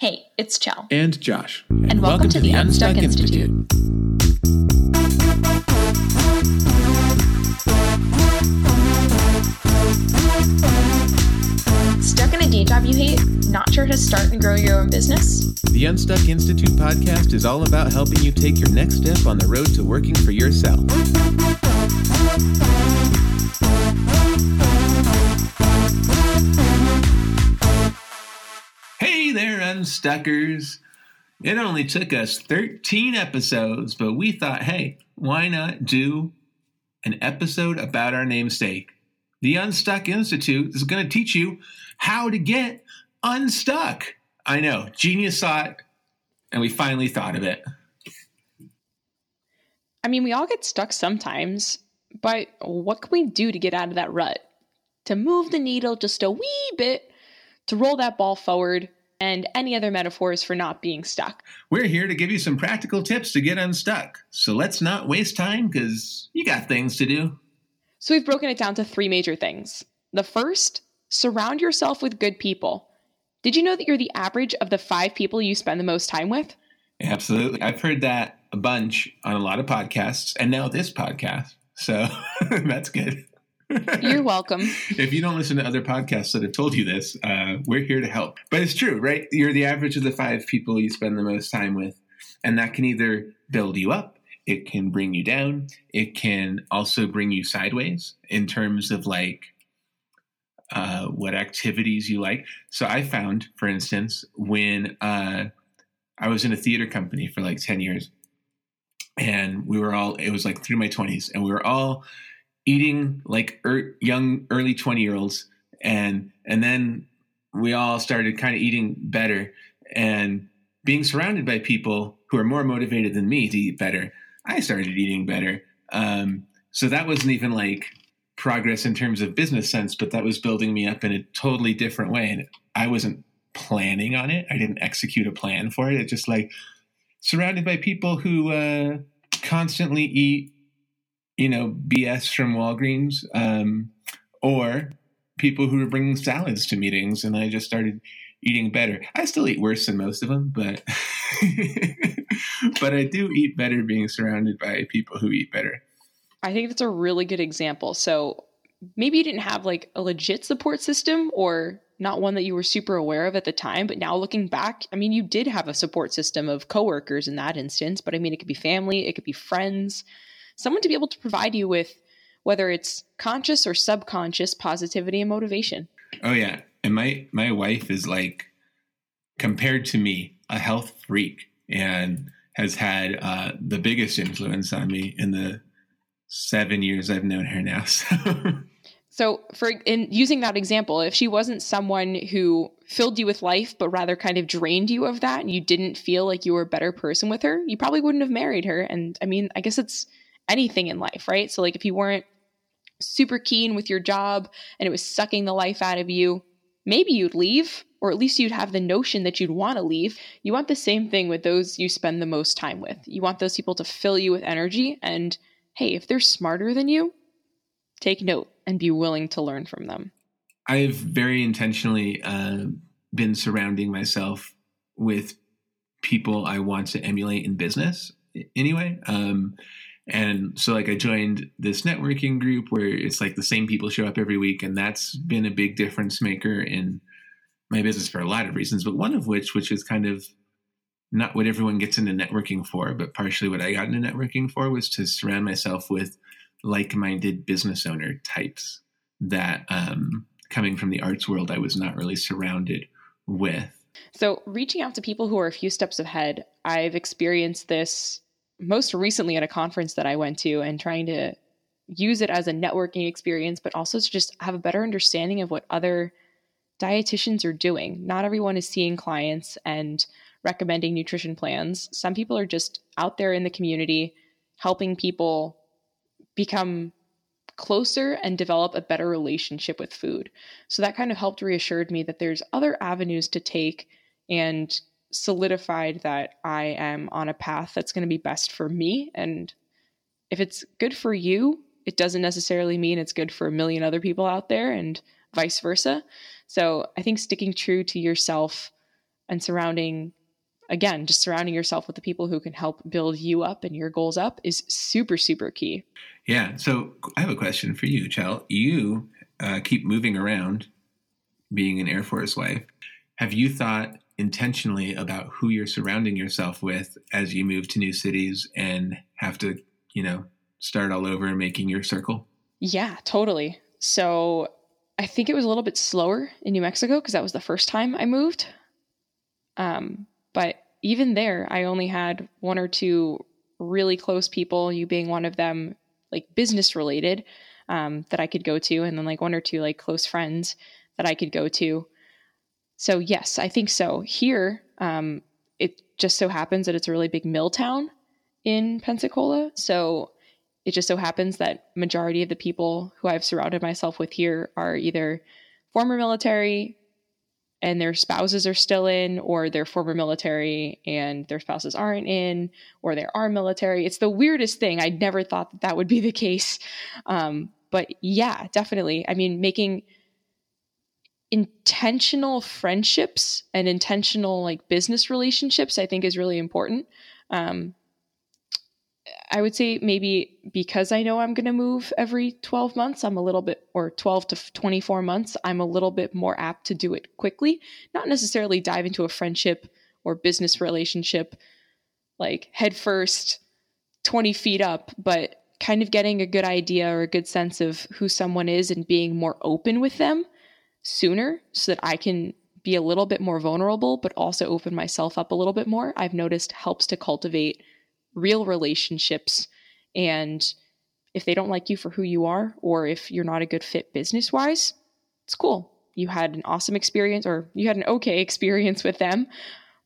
Hey, it's Chell. And Josh. And, and welcome, welcome, to, to the, the Unstuck, Unstuck Institute. Institute. Stuck in a day job you hate? Not sure how to start and grow your own business? The Unstuck Institute podcast is all about helping you take your next step on the road to working for yourself. There, Unstuckers. It only took us 13 episodes, but we thought, hey, why not do an episode about our namesake? The Unstuck Institute is going to teach you how to get unstuck. I know, genius thought, and we finally thought of it. I mean, we all get stuck sometimes, but what can we do to get out of that rut? To move the needle just a wee bit, to roll that ball forward, and any other metaphors for not being stuck. We're here to give you some practical tips to get unstuck. So let's not waste time because you got things to do. So we've broken it down to three major things. The first, surround yourself with good people. Did you know that you're the average of the five people you spend the most time with? Absolutely. I've heard that a bunch on a lot of podcasts and now this podcast. So that's good. You're welcome. if you don't listen to other podcasts that have told you this, uh, we're here to help. But it's true, right? You're the average of the five people you spend the most time with. And that can either build you up, it can bring you down, it can also bring you sideways in terms of like uh, what activities you like. So I found, for instance, when uh, I was in a theater company for like 10 years, and we were all, it was like through my 20s, and we were all eating like er, young early 20 year olds and and then we all started kind of eating better and being surrounded by people who are more motivated than me to eat better i started eating better. Um, so that wasn't even like progress in terms of business sense but that was building me up in a totally different way. And i wasn't planning on it. I didn't execute a plan for it. It just like surrounded by people who uh, constantly eat you know, BS from Walgreens, um, or people who were bringing salads to meetings, and I just started eating better. I still eat worse than most of them, but but I do eat better being surrounded by people who eat better. I think that's a really good example. So maybe you didn't have like a legit support system or not one that you were super aware of at the time, but now looking back, I mean, you did have a support system of coworkers in that instance, but I mean, it could be family, it could be friends, someone to be able to provide you with whether it's conscious or subconscious positivity and motivation. Oh yeah, and my my wife is like compared to me a health freak and has had uh, the biggest influence on me in the seven years I've known her now. So. So, for in using that example, if she wasn't someone who filled you with life, but rather kind of drained you of that, and you didn't feel like you were a better person with her, you probably wouldn't have married her. And I mean, I guess it's anything in life, right? So, like, if you weren't super keen with your job and it was sucking the life out of you, maybe you'd leave, or at least you'd have the notion that you'd want to leave. You want the same thing with those you spend the most time with. You want those people to fill you with energy. And hey, if they're smarter than you, take note and be willing to learn from them. I've very intentionally uh, been surrounding myself with people I want to emulate in business anyway. Um, and so like I joined this networking group where it's like the same people show up every week and that's been a big difference maker in my business for a lot of reasons, but one of which which is kind of not what everyone gets into networking for, but partially what I got into networking for was to surround myself with like-minded business owner types that um, coming from the arts world I was not really surrounded with. So, reaching out to people who are a few steps ahead, I've experienced this most recently at a conference that I went to and trying to use it as a networking experience, but also to just have a better understanding of what other dietitians are doing. Not everyone is seeing clients and recommending nutrition plans. Some people are just out there in the community helping people become closer and develop a better relationship with food. So that kind of helped reassured me that there's other avenues to take and solidified that I am on a path that's going to be best for me. And if it's good for you, it doesn't necessarily mean it's good for a million other people out there and vice versa. So I think sticking true to yourself and surrounding again, just surrounding yourself with the people who can help build you up and your goals up is super, super key. Yeah. So I have a question for you, Chell. You uh, keep moving around being an Air Force wife. Have you thought intentionally about who you're surrounding yourself with as you move to new cities and have to, you know, start all over and making your circle? Yeah, totally. So I think it was a little bit slower in New Mexico because that was the first time I moved. Um, but even there, I only had one or two really close people, you being one of them, like business related, um, that I could go to, and then like one or two like close friends that I could go to. So, yes, I think so. Here, um, it just so happens that it's a really big mill town in Pensacola. So, it just so happens that majority of the people who I've surrounded myself with here are either former military, and their spouses are still in, or they're former military and their spouses aren't in, or they are military. It's the weirdest thing. I never thought that that would be the case. Um, but yeah, definitely. I mean, making intentional friendships and intentional like business relationships, I think is really important. Um, I would say maybe because I know I'm going to move every 12 months, I'm a little bit, or 12 to 24 months, I'm a little bit more apt to do it quickly. Not necessarily dive into a friendship or business relationship like head first, 20 feet up, but kind of getting a good idea or a good sense of who someone is and being more open with them sooner so that I can be a little bit more vulnerable, but also open myself up a little bit more, I've noticed helps to cultivate real relationships. And if they don't like you for who you are, or if you're not a good fit business wise, it's cool. You had an awesome experience, or you had an okay experience with them,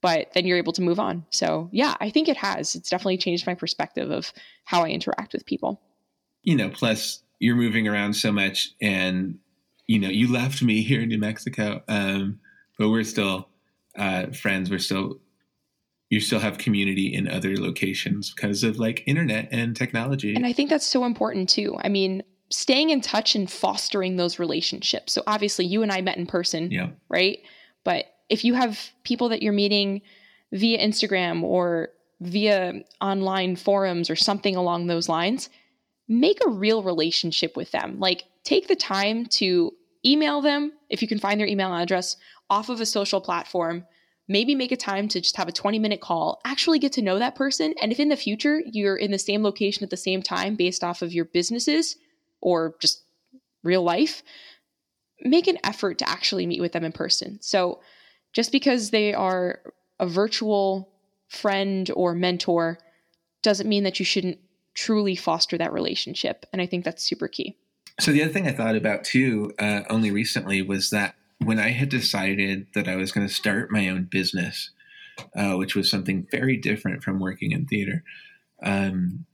but then you're able to move on. So, yeah, I think it has. It's definitely changed my perspective of how I interact with people. You know, plus you're moving around so much, and, you know, you left me here in New Mexico, um, but we're still uh, friends. We're still you still have community in other locations because of like internet and technology. And I think that's so important too. I mean, staying in touch and fostering those relationships. So obviously you and I met in person, yeah. right? But if you have people that you're meeting via Instagram or via online forums or something along those lines, make a real relationship with them. Like take the time to email them if you can find their email address off of a social platform maybe make a time to just have a 20 minute call, actually get to know that person. And if in the future you're in the same location at the same time based off of your businesses or just real life, make an effort to actually meet with them in person. So just because they are a virtual friend or mentor doesn't mean that you shouldn't truly foster that relationship. And I think that's super key. So the other thing I thought about too, uh, only recently, was that when I had decided that I was going to start my own business, uh, which was something very different from working in theater, um,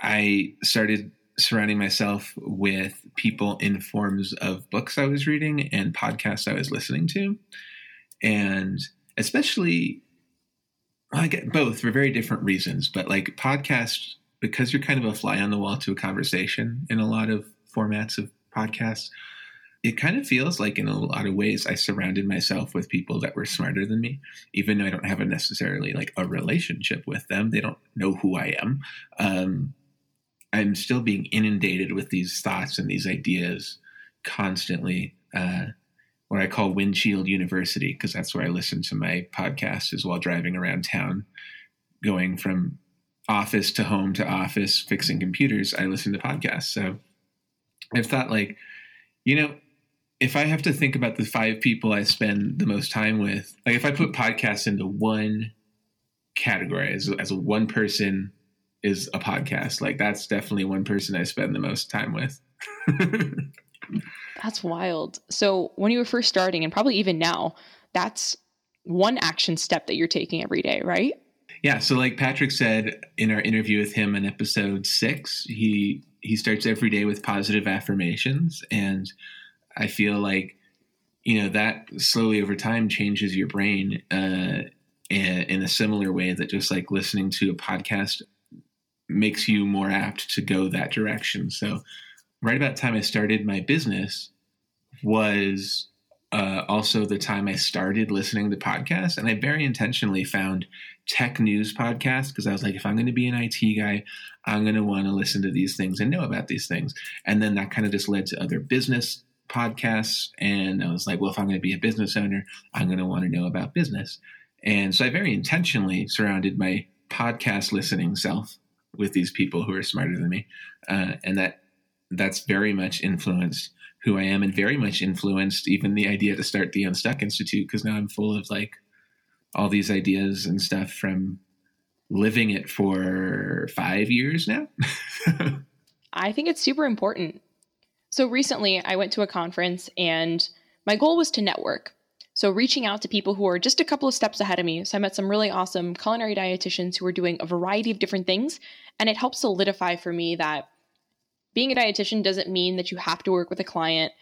I started surrounding myself with people in forms of books I was reading and podcasts I was listening to. And especially, I get both for very different reasons, but like podcasts, because you're kind of a fly on the wall to a conversation in a lot of formats of podcasts it kind of feels like in a lot of ways I surrounded myself with people that were smarter than me, even though I don't have a necessarily like a relationship with them. They don't know who I am. Um, I'm still being inundated with these thoughts and these ideas constantly. Uh, what I call windshield university, because that's where I listen to my podcast is while driving around town, going from office to home to office, fixing computers. I listen to podcasts. So I've thought like, you know, if I have to think about the five people I spend the most time with, like if I put podcasts into one category as, as a one person is a podcast, like that's definitely one person I spend the most time with. that's wild. So when you were first starting, and probably even now, that's one action step that you're taking every day, right? Yeah. So like Patrick said in our interview with him in episode six, he he starts every day with positive affirmations and I feel like you know that slowly over time changes your brain uh, in a similar way that just like listening to a podcast makes you more apt to go that direction. So right about the time I started my business was uh, also the time I started listening to podcasts, and I very intentionally found tech news podcasts because I was like, if I'm going to be an IT guy, I'm going to want to listen to these things and know about these things. And then that kind of just led to other business podcasts, and I was like, well, if I'm going to be a business owner, I'm going to want to know about business. And so I very intentionally surrounded my podcast listening self with these people who are smarter than me, uh, and that that's very much influenced who I am and very much influenced even the idea to start the Unstuck Institute because now I'm full of like all these ideas and stuff from living it for five years now. I think it's super important. So recently I went to a conference and my goal was to network. So reaching out to people who are just a couple of steps ahead of me. So I met some really awesome culinary dietitians who are doing a variety of different things. And it helped solidify for me that being a dietitian doesn't mean that you have to work with a client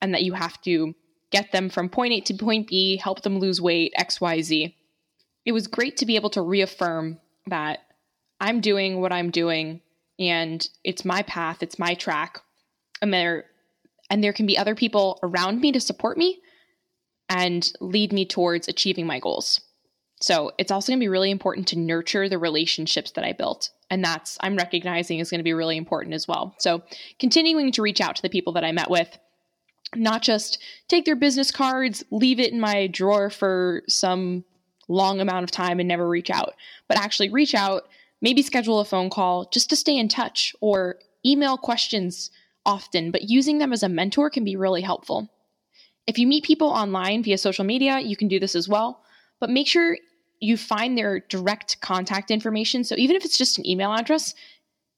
and that you have to get them from point A to point B, help them lose weight, XYZ. It was great to be able to reaffirm that I'm doing what I'm doing and it's my path, it's my track. And there and there can be other people around me to support me and lead me towards achieving my goals. So, it's also going to be really important to nurture the relationships that I built and that's I'm recognizing is going to be really important as well. So, continuing to reach out to the people that I met with, not just take their business cards, leave it in my drawer for some long amount of time and never reach out, but actually reach out, maybe schedule a phone call just to stay in touch or email questions often, but using them as a mentor can be really helpful. If you meet people online via social media, you can do this as well, but make sure you find their direct contact information. So even if it's just an email address,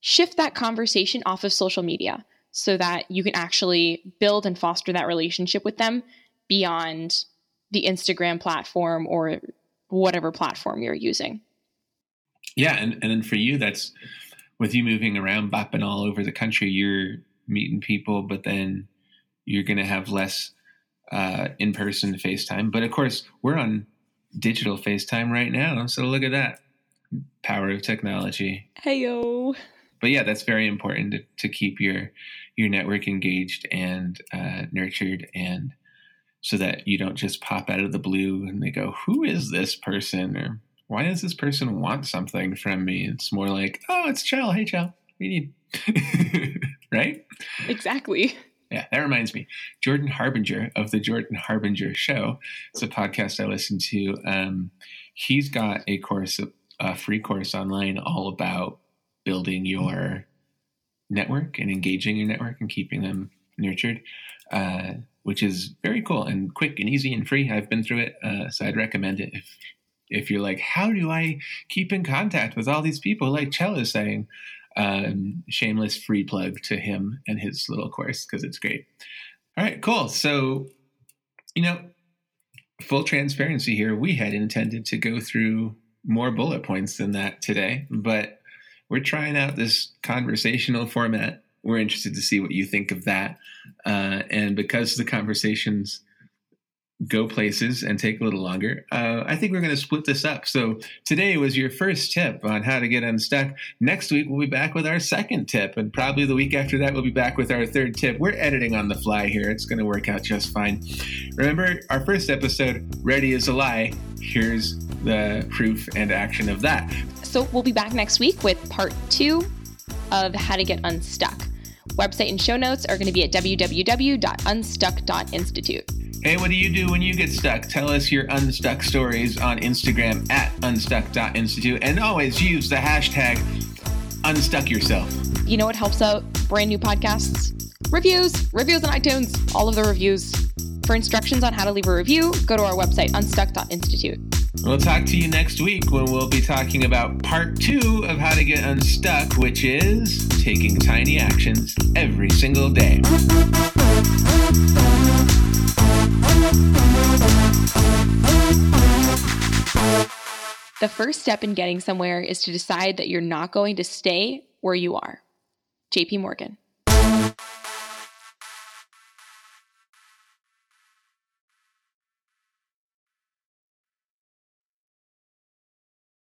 shift that conversation off of social media so that you can actually build and foster that relationship with them beyond the Instagram platform or whatever platform you're using. Yeah, and and then for you, that's with you moving around, bopping all over the country. You're meeting people, but then you're going to have less uh, in person FaceTime. But of course, we're on digital FaceTime right now. So look at that power of technology. Hey yo. But yeah, that's very important to, to keep your your network engaged and uh, nurtured, and so that you don't just pop out of the blue and they go, "Who is this person?" or "Why does this person want something from me?" It's more like, "Oh, it's Chell. Hey, Chell, we need." right? Exactly. Yeah, that reminds me. Jordan Harbinger of the Jordan Harbinger Show. It's a podcast I listen to. Um, he's got a course, a free course online, all about building your network and engaging your network and keeping them nurtured, uh, which is very cool and quick and easy and free. I've been through it, uh, so I'd recommend it if if you're like, how do I keep in contact with all these people? Like Chell is saying, um, shameless free plug to him and his little course because it's great. All right, cool. So, you know, full transparency here, we had intended to go through more bullet points than that today, but we're trying out this conversational format. We're interested to see what you think of that. Uh, and because the conversations go places and take a little longer. Uh, I think we're going to split this up. So today was your first tip on how to get unstuck. Next week we'll be back with our second tip, and probably the week after that we'll be back with our third tip. We're editing on the fly here. It's going to work out just fine. Remember our first episode, "Ready is a Lie." Here's the proof and action of that. So we'll be back next week with part two of how to get unstuck. Website and show notes are going to be at www.unstuck.institute. Hey, what do you do when you get stuck? Tell us your unstuck stories on Instagram at unstuck.institute and always use the hashtag unstuck yourself. You know what helps out brand new podcasts? Reviews, reviews on iTunes, all of the reviews. For instructions on how to leave a review, go to our website, unstuck.institute. We'll talk to you next week when we'll be talking about part two of how to get unstuck, which is taking tiny actions every single day. The first step in getting somewhere is to decide that you're not going to stay where you are. JP Morgan.